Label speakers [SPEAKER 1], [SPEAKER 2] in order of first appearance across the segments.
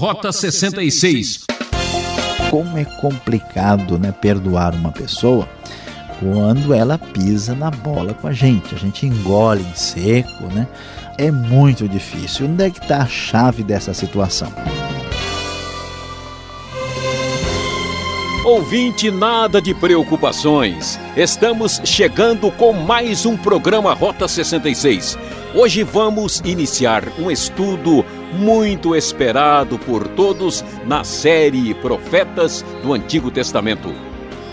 [SPEAKER 1] Rota 66.
[SPEAKER 2] Como é complicado, né, perdoar uma pessoa quando ela pisa na bola com a gente. A gente engole em seco, né? É muito difícil. Onde é que está a chave dessa situação?
[SPEAKER 1] Ouvinte, nada de preocupações. Estamos chegando com mais um programa Rota 66. Hoje vamos iniciar um estudo muito esperado por todos na série Profetas do Antigo Testamento.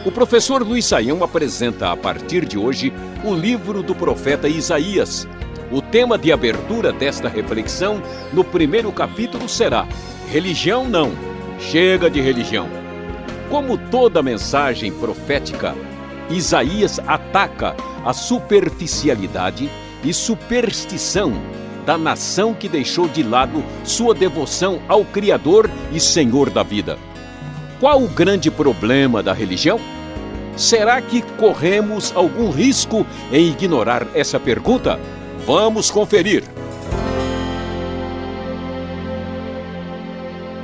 [SPEAKER 1] O professor Luiz Saião apresenta a partir de hoje o livro do profeta Isaías. O tema de abertura desta reflexão no primeiro capítulo será Religião não, chega de religião. Como toda mensagem profética, Isaías ataca a superficialidade e superstição da nação que deixou de lado sua devoção ao Criador e Senhor da vida. Qual o grande problema da religião? Será que corremos algum risco em ignorar essa pergunta? Vamos conferir.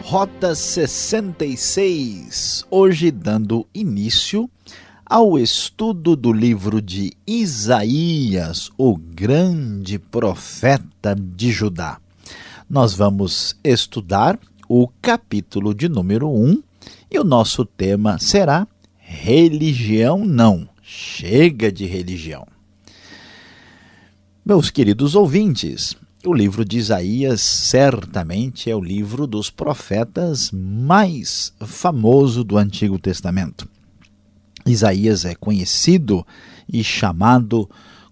[SPEAKER 2] Rota 66, hoje dando início ao estudo do livro de Isaías, o grande profeta de Judá. Nós vamos estudar o capítulo de número 1 e o nosso tema será Religião não. Chega de religião. Meus queridos ouvintes, o livro de Isaías certamente é o livro dos profetas mais famoso do Antigo Testamento. Isaías é conhecido e chamado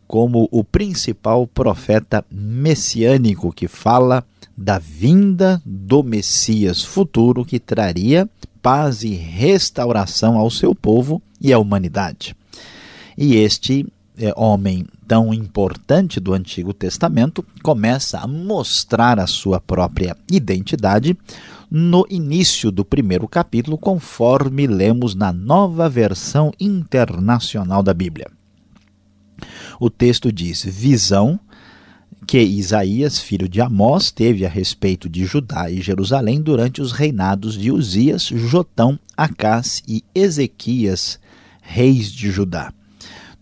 [SPEAKER 2] como o principal profeta messiânico que fala da vinda do Messias futuro que traria paz e restauração ao seu povo e à humanidade. E este é, homem tão importante do Antigo Testamento começa a mostrar a sua própria identidade no início do primeiro capítulo, conforme lemos na nova versão internacional da Bíblia. O texto diz: visão que Isaías, filho de Amós, teve a respeito de Judá e Jerusalém durante os reinados de Uzias, Jotão, Acás e Ezequias, reis de Judá.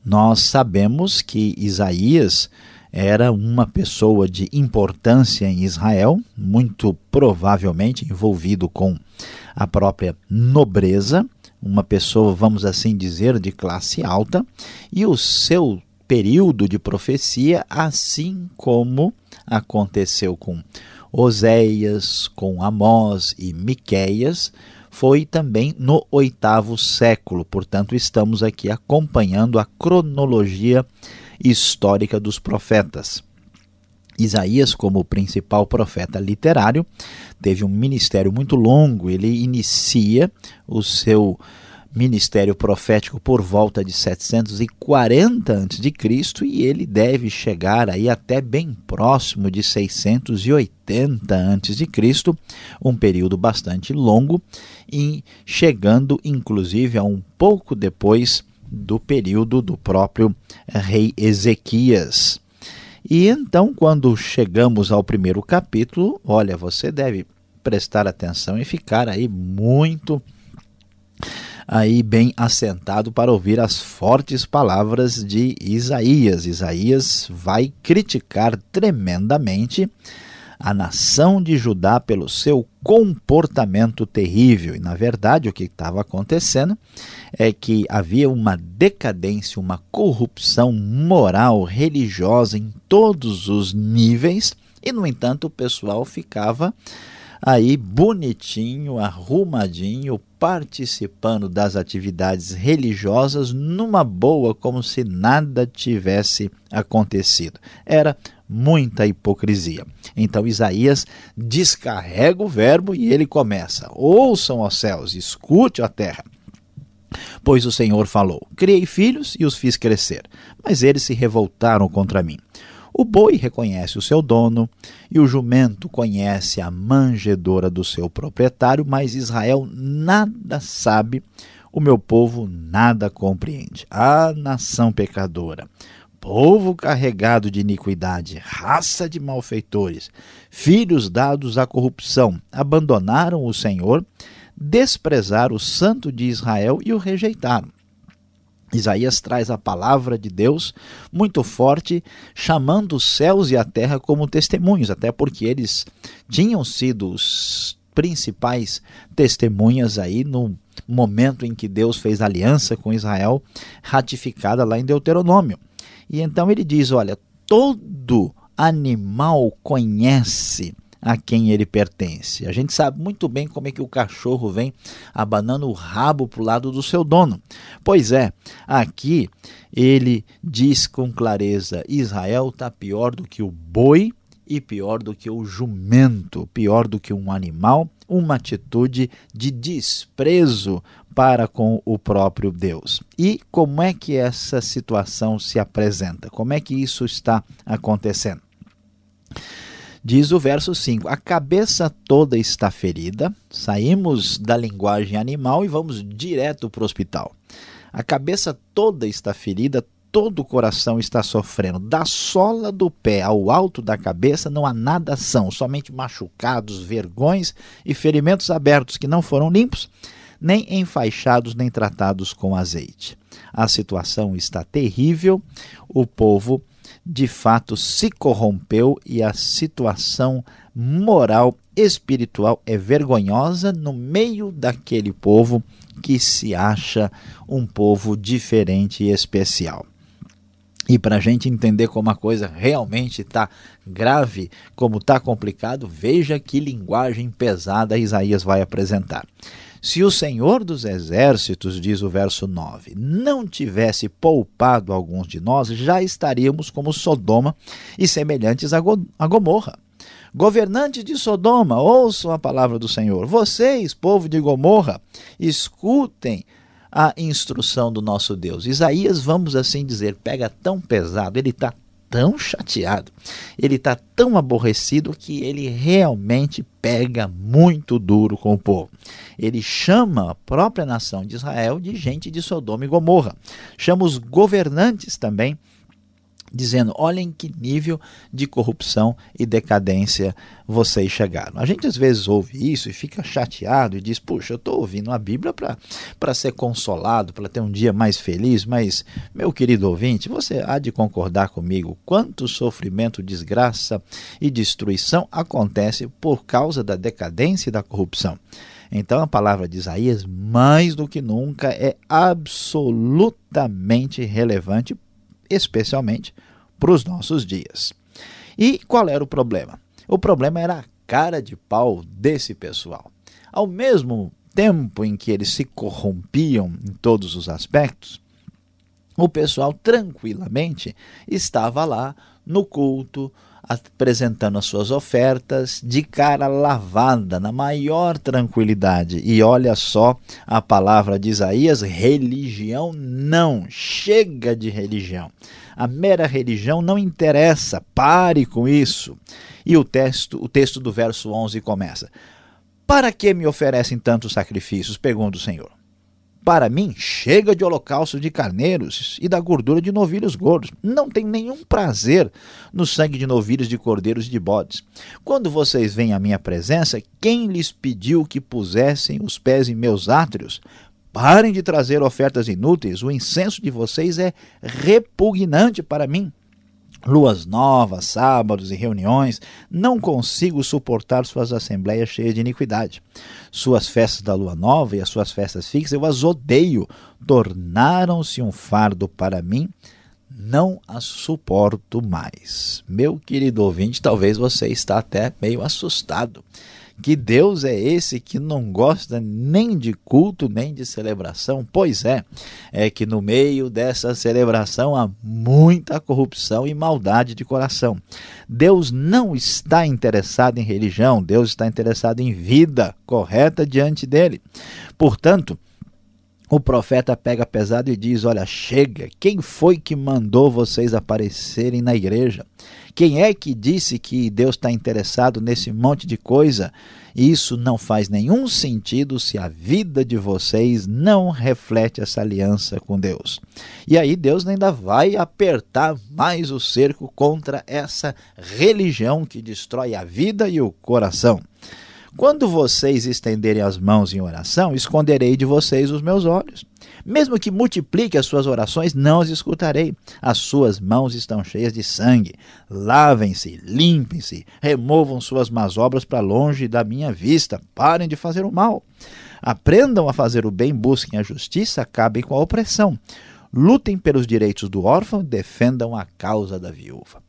[SPEAKER 2] Nós sabemos que Isaías era uma pessoa de importância em Israel, muito provavelmente envolvido com a própria nobreza, uma pessoa, vamos assim dizer, de classe alta, e o seu período de profecia, assim como aconteceu com Oséias, com Amós e Miqueias, foi também no oitavo século. Portanto, estamos aqui acompanhando a cronologia histórica dos profetas. Isaías, como principal profeta literário, teve um ministério muito longo. Ele inicia o seu ministério profético por volta de 740 a.C. e ele deve chegar aí até bem próximo de 680 a.C., um período bastante longo, e chegando inclusive a um pouco depois do período do próprio rei Ezequias. E então, quando chegamos ao primeiro capítulo, olha, você deve prestar atenção e ficar aí muito aí bem assentado para ouvir as fortes palavras de Isaías. Isaías vai criticar tremendamente a nação de Judá pelo seu comportamento terrível. E, na verdade, o que estava acontecendo é que havia uma decadência, uma corrupção moral, religiosa em todos os níveis, e, no entanto, o pessoal ficava aí bonitinho, arrumadinho, participando das atividades religiosas numa boa, como se nada tivesse acontecido. Era muita hipocrisia. Então Isaías descarrega o verbo e ele começa: Ouçam, os céus, escute, a terra. Pois o Senhor falou: Criei filhos e os fiz crescer, mas eles se revoltaram contra mim. O boi reconhece o seu dono e o jumento conhece a manjedora do seu proprietário, mas Israel nada sabe, o meu povo nada compreende. A nação pecadora. povo carregado de iniquidade, raça de malfeitores, filhos dados à corrupção, abandonaram o Senhor, desprezaram o Santo de Israel e o rejeitaram. Isaías traz a palavra de Deus muito forte, chamando os céus e a terra como testemunhos, até porque eles tinham sido os principais testemunhas aí no momento em que Deus fez aliança com Israel, ratificada lá em Deuteronômio. E então ele diz: olha, todo animal conhece a quem ele pertence. A gente sabe muito bem como é que o cachorro vem abanando o rabo para o lado do seu dono. Pois é, aqui ele diz com clareza: Israel está pior do que o boi e pior do que o jumento, pior do que um animal, uma atitude de desprezo para com o próprio Deus. E como é que essa situação se apresenta? Como é que isso está acontecendo? Diz o verso 5: A cabeça toda está ferida, saímos da linguagem animal e vamos direto para o hospital. A cabeça toda está ferida, todo o coração está sofrendo. Da sola do pé ao alto da cabeça não há nada são, somente machucados, vergões e ferimentos abertos que não foram limpos, nem enfaixados, nem tratados com azeite. A situação está terrível, o povo de fato se corrompeu e a situação moral, espiritual é vergonhosa no meio daquele povo que se acha um povo diferente e especial. E para a gente entender como a coisa realmente está grave, como está complicado, veja que linguagem pesada Isaías vai apresentar. Se o Senhor dos Exércitos, diz o verso 9, não tivesse poupado alguns de nós, já estaríamos como Sodoma e semelhantes a, a Gomorra. Governantes de Sodoma, ouçam a palavra do Senhor. Vocês, povo de Gomorra, escutem a instrução do nosso Deus. Isaías, vamos assim dizer, pega tão pesado, ele está tão chateado, ele está tão aborrecido que ele realmente pega muito duro com o povo. Ele chama a própria nação de Israel de gente de Sodoma e Gomorra. Chama os governantes também dizendo: olhem que nível de corrupção e decadência vocês chegaram. A gente às vezes ouve isso e fica chateado e diz: puxa, eu estou ouvindo a Bíblia para ser consolado, para ter um dia mais feliz, mas, meu querido ouvinte, você há de concordar comigo quanto sofrimento, desgraça e destruição acontece por causa da decadência e da corrupção. Então a palavra de Isaías, mais do que nunca, é absolutamente relevante especialmente para os nossos dias. E qual era o problema? O problema era a cara de pau desse pessoal. Ao mesmo tempo em que eles se corrompiam em todos os aspectos, o pessoal tranquilamente estava lá no culto, apresentando as suas ofertas de cara lavada, na maior tranquilidade. E olha só a palavra de Isaías: religião não, chega de religião. A mera religião não interessa, pare com isso. E o texto, o texto do verso 11 começa: Para que me oferecem tantos sacrifícios? pergunta o Senhor. Para mim, chega de holocausto de carneiros e da gordura de novilhos gordos. Não tem nenhum prazer no sangue de novilhos de cordeiros e de bodes. Quando vocês vêm à minha presença, quem lhes pediu que pusessem os pés em meus átrios? Parem de trazer ofertas inúteis, o incenso de vocês é repugnante para mim luas novas, sábados e reuniões, não consigo suportar suas assembleias cheias de iniquidade. Suas festas da lua nova e as suas festas fixas eu as odeio, tornaram-se um fardo para mim, não as suporto mais. Meu querido ouvinte, talvez você está até meio assustado que Deus é esse que não gosta nem de culto, nem de celebração? Pois é, é que no meio dessa celebração há muita corrupção e maldade de coração. Deus não está interessado em religião, Deus está interessado em vida correta diante dele. Portanto, o profeta pega pesado e diz: Olha, chega, quem foi que mandou vocês aparecerem na igreja? Quem é que disse que Deus está interessado nesse monte de coisa? Isso não faz nenhum sentido se a vida de vocês não reflete essa aliança com Deus. E aí Deus ainda vai apertar mais o cerco contra essa religião que destrói a vida e o coração. Quando vocês estenderem as mãos em oração, esconderei de vocês os meus olhos. Mesmo que multiplique as suas orações, não as escutarei. As suas mãos estão cheias de sangue. Lavem-se, limpem-se, removam suas más obras para longe da minha vista. Parem de fazer o mal. Aprendam a fazer o bem, busquem a justiça, acabem com a opressão. Lutem pelos direitos do órfão, defendam a causa da viúva.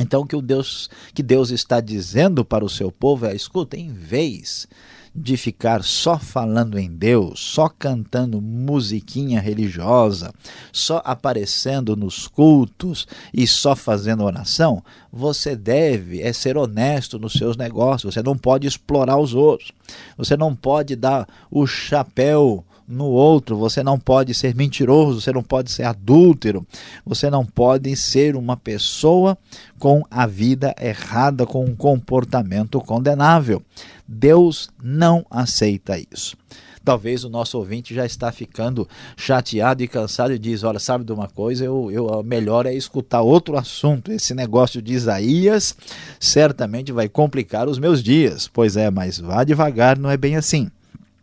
[SPEAKER 2] Então, o que, o Deus, que Deus está dizendo para o seu povo é: escuta, em vez de ficar só falando em Deus, só cantando musiquinha religiosa, só aparecendo nos cultos e só fazendo oração, você deve é ser honesto nos seus negócios. Você não pode explorar os outros. Você não pode dar o chapéu no outro, você não pode ser mentiroso, você não pode ser adúltero, você não pode ser uma pessoa com a vida errada, com um comportamento condenável. Deus não aceita isso. Talvez o nosso ouvinte já está ficando chateado e cansado e diz: Olha, sabe de uma coisa? Eu, eu melhor é escutar outro assunto. Esse negócio de Isaías certamente vai complicar os meus dias. Pois é, mas vá devagar, não é bem assim.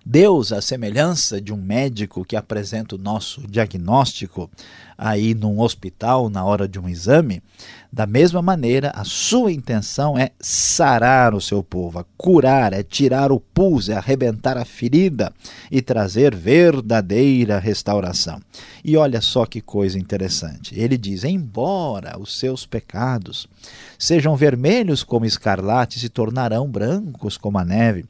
[SPEAKER 2] Deus, a semelhança de um médico que apresenta o nosso diagnóstico aí num hospital na hora de um exame, da mesma maneira, a sua intenção é sarar o seu povo, é curar, é tirar o pus, é arrebentar a ferida e trazer verdadeira restauração. E olha só que coisa interessante. Ele diz: embora os seus pecados sejam vermelhos como escarlate, se tornarão brancos como a neve,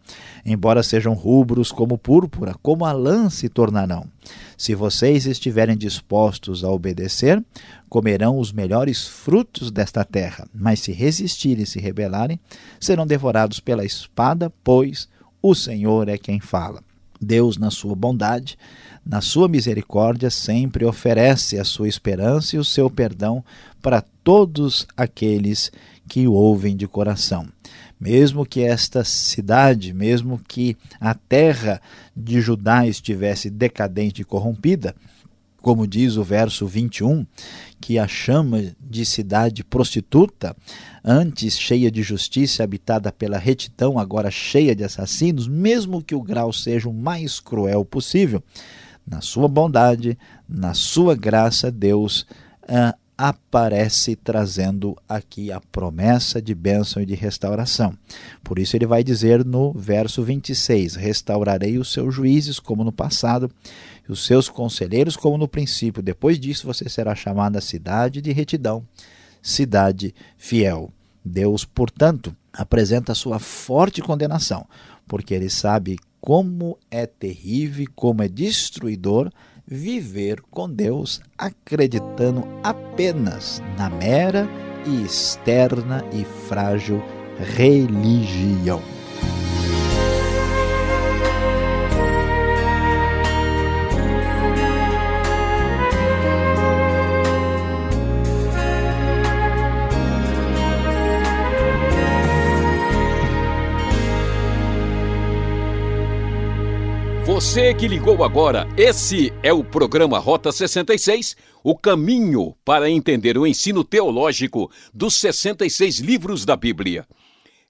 [SPEAKER 2] embora sejam rubros como púrpura, como a lã se tornarão. Se vocês estiverem dispostos a obedecer, comerão os melhores frutos desta terra, mas se resistirem e se rebelarem, serão devorados pela espada, pois o Senhor é quem fala. Deus, na sua bondade, na sua misericórdia, sempre oferece a sua esperança e o seu perdão para todos aqueles que o ouvem de coração. Mesmo que esta cidade, mesmo que a terra de Judá estivesse decadente e corrompida, como diz o verso 21, que a chama de cidade prostituta, antes cheia de justiça, habitada pela retidão, agora cheia de assassinos, mesmo que o grau seja o mais cruel possível, na sua bondade, na sua graça, Deus ah, aparece trazendo aqui a promessa de bênção e de restauração. Por isso ele vai dizer no verso 26: Restaurarei os seus juízes como no passado, e os seus conselheiros como no princípio. Depois disso você será chamada cidade de retidão, cidade fiel. Deus, portanto, apresenta sua forte condenação, porque ele sabe como é terrível, como é destruidor viver com Deus acreditando apenas na mera e externa e frágil religião.
[SPEAKER 1] Você que ligou agora, esse é o programa Rota 66, o caminho para entender o ensino teológico dos 66 livros da Bíblia.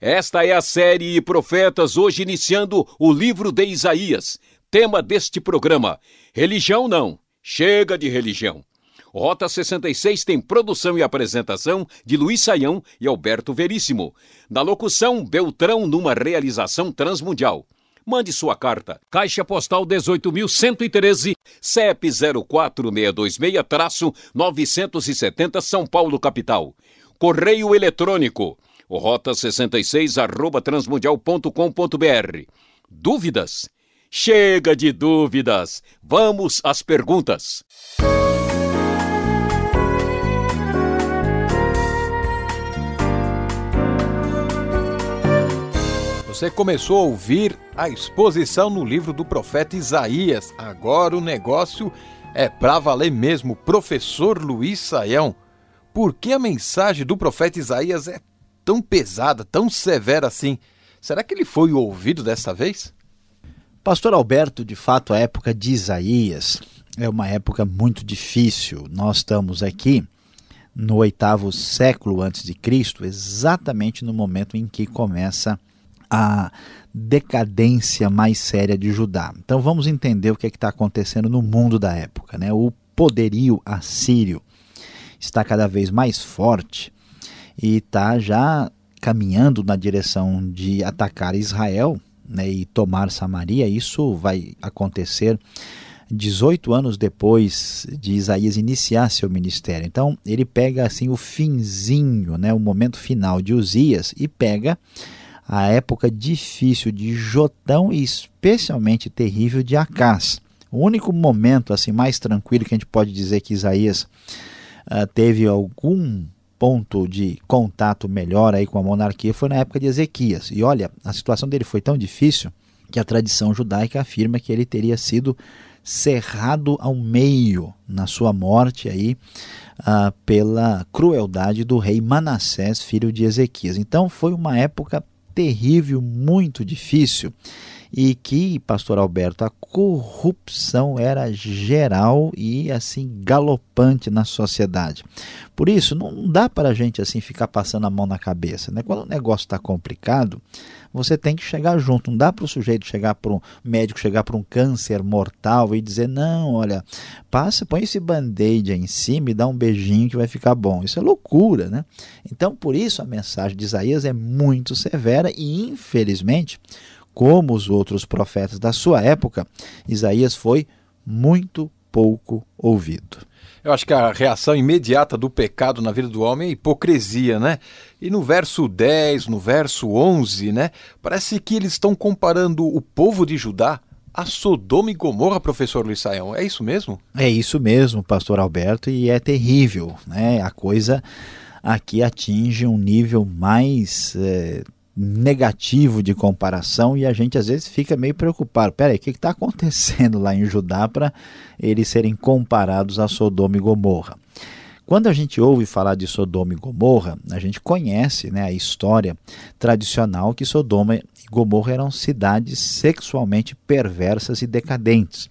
[SPEAKER 1] Esta é a série Profetas, hoje iniciando o livro de Isaías. Tema deste programa: Religião não, chega de religião. Rota 66 tem produção e apresentação de Luiz Saião e Alberto Veríssimo. Na locução, Beltrão numa realização transmundial. Mande sua carta. Caixa Postal 18.113, CEP 04626-970 São Paulo, capital. Correio eletrônico, rota 66 arroba transmundial.com.br. Dúvidas? Chega de dúvidas. Vamos às perguntas.
[SPEAKER 3] Você começou a ouvir a exposição no livro do profeta Isaías. Agora o negócio é para valer mesmo, professor Luiz Saião. Por que a mensagem do profeta Isaías é tão pesada, tão severa assim? Será que ele foi ouvido dessa vez?
[SPEAKER 2] Pastor Alberto, de fato, a época de Isaías é uma época muito difícil. Nós estamos aqui no oitavo século antes de Cristo, exatamente no momento em que começa a decadência mais séria de Judá. Então vamos entender o que é está acontecendo no mundo da época. Né? O poderio assírio está cada vez mais forte e está já caminhando na direção de atacar Israel né, e tomar Samaria. Isso vai acontecer 18 anos depois de Isaías iniciar seu ministério. Então, ele pega assim o finzinho, né, o momento final de Uzias e pega a época difícil de Jotão e especialmente terrível de Acás. O único momento assim mais tranquilo que a gente pode dizer que Isaías uh, teve algum ponto de contato melhor aí com a monarquia foi na época de Ezequias. E olha, a situação dele foi tão difícil que a tradição judaica afirma que ele teria sido cerrado ao meio na sua morte aí uh, pela crueldade do rei Manassés, filho de Ezequias. Então foi uma época terrível, muito difícil e que, pastor Alberto, a corrupção era geral e assim galopante na sociedade. Por isso, não dá para a gente assim ficar passando a mão na cabeça. Né? Quando o negócio está complicado, você tem que chegar junto. Não dá para o sujeito chegar para um médico, chegar para um câncer mortal e dizer: não, olha, passa, põe esse band-aid em cima e dá um beijinho que vai ficar bom. Isso é loucura, né? Então, por isso a mensagem de Isaías é muito severa e, infelizmente, como os outros profetas da sua época, Isaías foi muito pouco ouvido.
[SPEAKER 3] Eu acho que a reação imediata do pecado na vida do homem é hipocrisia, né? E no verso 10, no verso 11, né? Parece que eles estão comparando o povo de Judá a Sodoma e Gomorra, professor Luiz Saião. É isso mesmo?
[SPEAKER 2] É isso mesmo, pastor Alberto, e é terrível, né? A coisa aqui atinge um nível mais é, negativo de comparação e a gente às vezes fica meio preocupado. Peraí, o que está acontecendo lá em Judá para eles serem comparados a Sodoma e Gomorra? Quando a gente ouve falar de Sodoma e Gomorra, a gente conhece né, a história tradicional que Sodoma e Gomorra eram cidades sexualmente perversas e decadentes.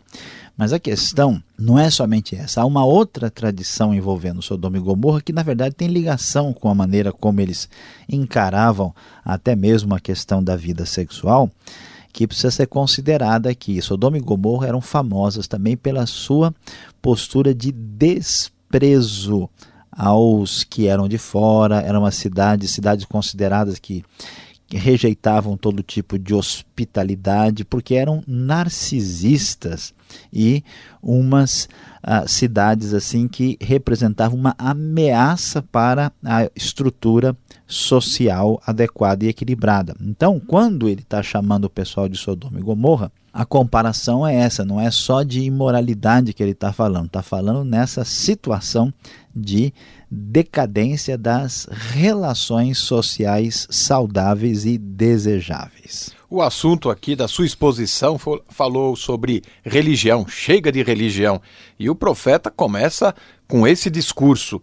[SPEAKER 2] Mas a questão não é somente essa. Há uma outra tradição envolvendo Sodoma e Gomorra que, na verdade, tem ligação com a maneira como eles encaravam até mesmo a questão da vida sexual, que precisa ser considerada aqui. Sodoma e Gomorra eram famosas também pela sua postura de desprezo aos que eram de fora, eram uma cidade, cidades consideradas que rejeitavam todo tipo de hospitalidade porque eram narcisistas e umas uh, cidades assim que representavam uma ameaça para a estrutura social adequada e equilibrada. Então, quando ele está chamando o pessoal de Sodoma e Gomorra, a comparação é essa, não é só de imoralidade que ele está falando, está falando nessa situação de decadência das relações sociais saudáveis e desejáveis.
[SPEAKER 3] O assunto aqui da sua exposição falou sobre religião, chega de religião, e o profeta começa com esse discurso.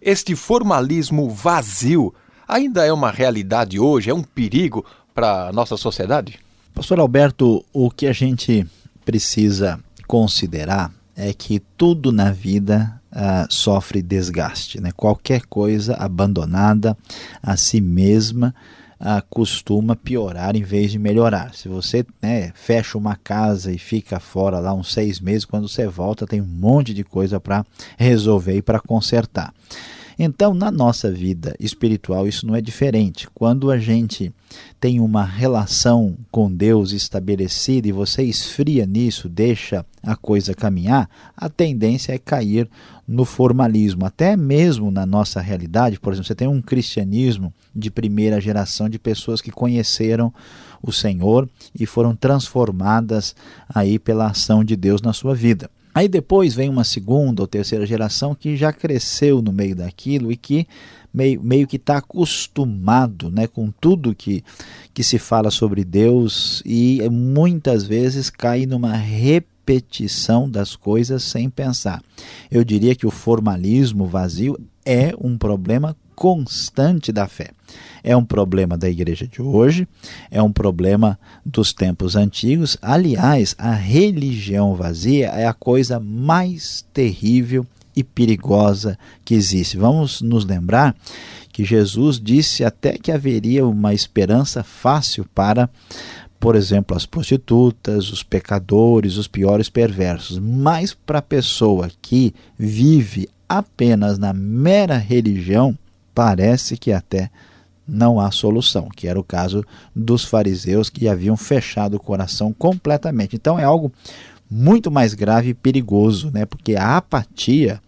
[SPEAKER 3] Este formalismo vazio ainda é uma realidade hoje, é um perigo para a nossa sociedade?
[SPEAKER 2] Pastor Alberto, o que a gente precisa considerar é que tudo na vida uh, sofre desgaste. Né? Qualquer coisa abandonada a si mesma uh, costuma piorar em vez de melhorar. Se você né, fecha uma casa e fica fora lá uns seis meses, quando você volta tem um monte de coisa para resolver e para consertar. Então, na nossa vida espiritual, isso não é diferente. Quando a gente tem uma relação com Deus estabelecida e você esfria nisso, deixa a coisa caminhar, a tendência é cair no formalismo. Até mesmo na nossa realidade, por exemplo, você tem um cristianismo de primeira geração de pessoas que conheceram o Senhor e foram transformadas aí pela ação de Deus na sua vida. Aí depois vem uma segunda ou terceira geração que já cresceu no meio daquilo e que meio, meio que está acostumado né, com tudo que, que se fala sobre Deus e muitas vezes cai numa repetição das coisas sem pensar. Eu diria que o formalismo vazio é um problema constante da fé. É um problema da igreja de hoje, é um problema dos tempos antigos. Aliás, a religião vazia é a coisa mais terrível e perigosa que existe. Vamos nos lembrar que Jesus disse até que haveria uma esperança fácil para, por exemplo, as prostitutas, os pecadores, os piores perversos, mas para a pessoa que vive apenas na mera religião, parece que até não há solução, que era o caso dos fariseus que haviam fechado o coração completamente. Então é algo muito mais grave e perigoso, né? porque a apatia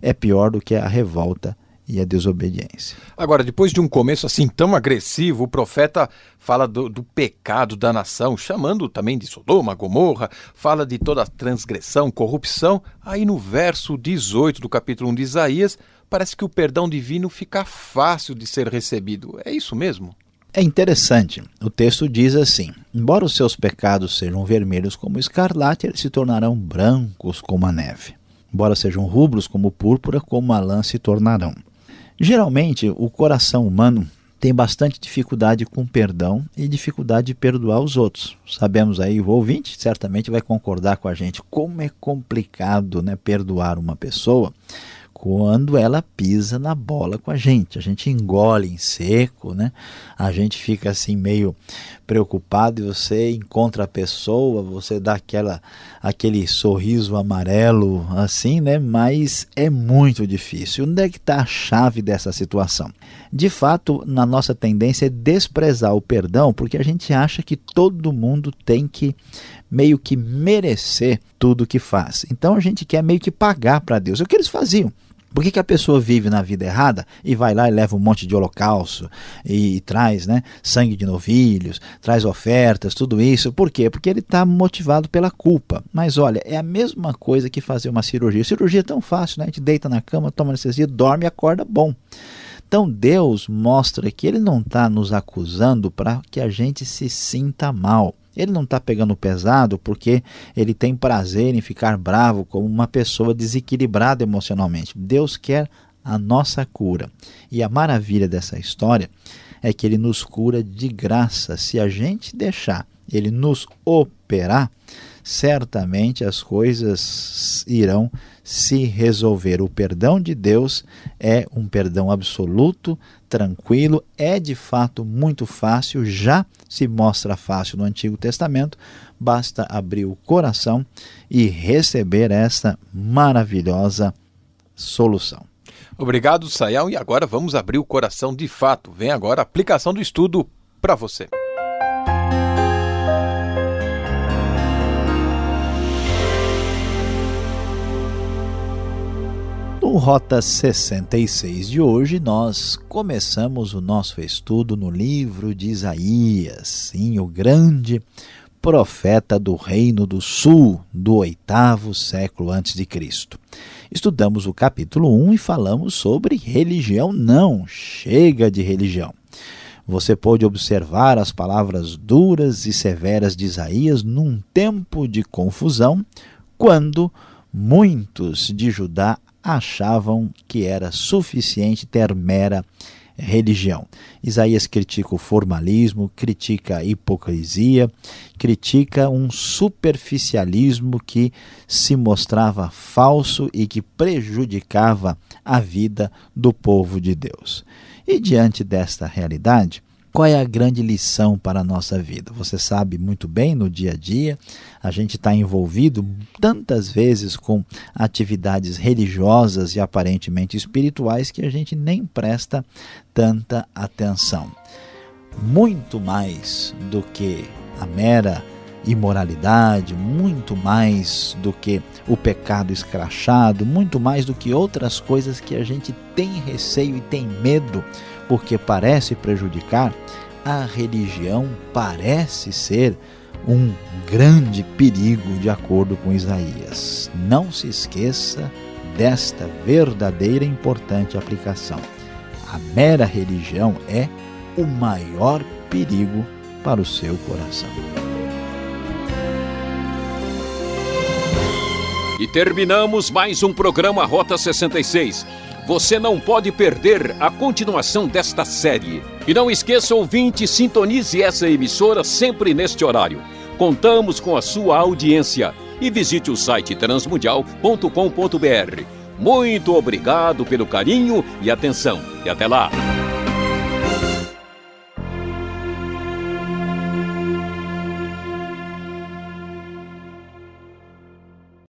[SPEAKER 2] é pior do que a revolta e a desobediência.
[SPEAKER 3] Agora, depois de um começo assim tão agressivo, o profeta fala do, do, pecado da nação, chamando também de Sodoma, Gomorra, fala de toda a transgressão, corrupção. Aí no verso 18 do capítulo 1 de Isaías, parece que o perdão divino fica fácil de ser recebido. É isso mesmo?
[SPEAKER 2] É interessante. O texto diz assim: Embora os seus pecados sejam vermelhos como escarlate, eles se tornarão brancos como a neve. Embora sejam rubros como púrpura, como a lã se tornarão. Geralmente, o coração humano tem bastante dificuldade com perdão e dificuldade de perdoar os outros. Sabemos aí, o ouvinte certamente vai concordar com a gente como é complicado né, perdoar uma pessoa quando ela pisa na bola com a gente. A gente engole em seco, né? A gente fica assim meio preocupado e você encontra a pessoa, você dá aquela aquele sorriso amarelo assim, né? Mas é muito difícil. Onde é que está a chave dessa situação? De fato, na nossa tendência é desprezar o perdão, porque a gente acha que todo mundo tem que meio que merecer tudo que faz. Então a gente quer meio que pagar para Deus. É o que eles faziam. Por que, que a pessoa vive na vida errada e vai lá e leva um monte de holocausto e, e traz né, sangue de novilhos, traz ofertas, tudo isso? Por quê? Porque ele está motivado pela culpa. Mas olha, é a mesma coisa que fazer uma cirurgia. Cirurgia é tão fácil, né? A gente deita na cama, toma anestesia, dorme e acorda bom. Então Deus mostra que Ele não está nos acusando para que a gente se sinta mal. Ele não está pegando pesado porque ele tem prazer em ficar bravo como uma pessoa desequilibrada emocionalmente. Deus quer a nossa cura. E a maravilha dessa história é que ele nos cura de graça. Se a gente deixar ele nos operar, certamente as coisas irão se resolver. O perdão de Deus é um perdão absoluto, tranquilo, é de fato muito fácil, já se mostra fácil no Antigo Testamento, basta abrir o coração e receber essa maravilhosa solução.
[SPEAKER 3] Obrigado, Sayão, e agora vamos abrir o coração de fato. Vem agora a aplicação do estudo para você.
[SPEAKER 2] No Rota 66 de hoje, nós começamos o nosso estudo no livro de Isaías, sim, o grande profeta do Reino do Sul, do oitavo século antes de Cristo. Estudamos o capítulo 1 e falamos sobre religião. Não, chega de religião. Você pode observar as palavras duras e severas de Isaías num tempo de confusão, quando muitos de Judá achavam que era suficiente ter mera religião. Isaías critica o formalismo, critica a hipocrisia, critica um superficialismo que se mostrava falso e que prejudicava a vida do povo de Deus. E diante desta realidade, qual é a grande lição para a nossa vida? Você sabe muito bem no dia a dia, a gente está envolvido tantas vezes com atividades religiosas e aparentemente espirituais que a gente nem presta tanta atenção. Muito mais do que a mera imoralidade, muito mais do que o pecado escrachado, muito mais do que outras coisas que a gente tem receio e tem medo porque parece prejudicar, a religião parece ser um grande perigo, de acordo com Isaías. Não se esqueça desta verdadeira e importante aplicação. a mera religião é o maior perigo para o seu coração.
[SPEAKER 1] E terminamos mais um programa Rota 66. Você não pode perder a continuação desta série. E não esqueça, ouvinte, sintonize essa emissora sempre neste horário. Contamos com a sua audiência e visite o site transmundial.com.br. Muito obrigado pelo carinho e atenção. E até lá!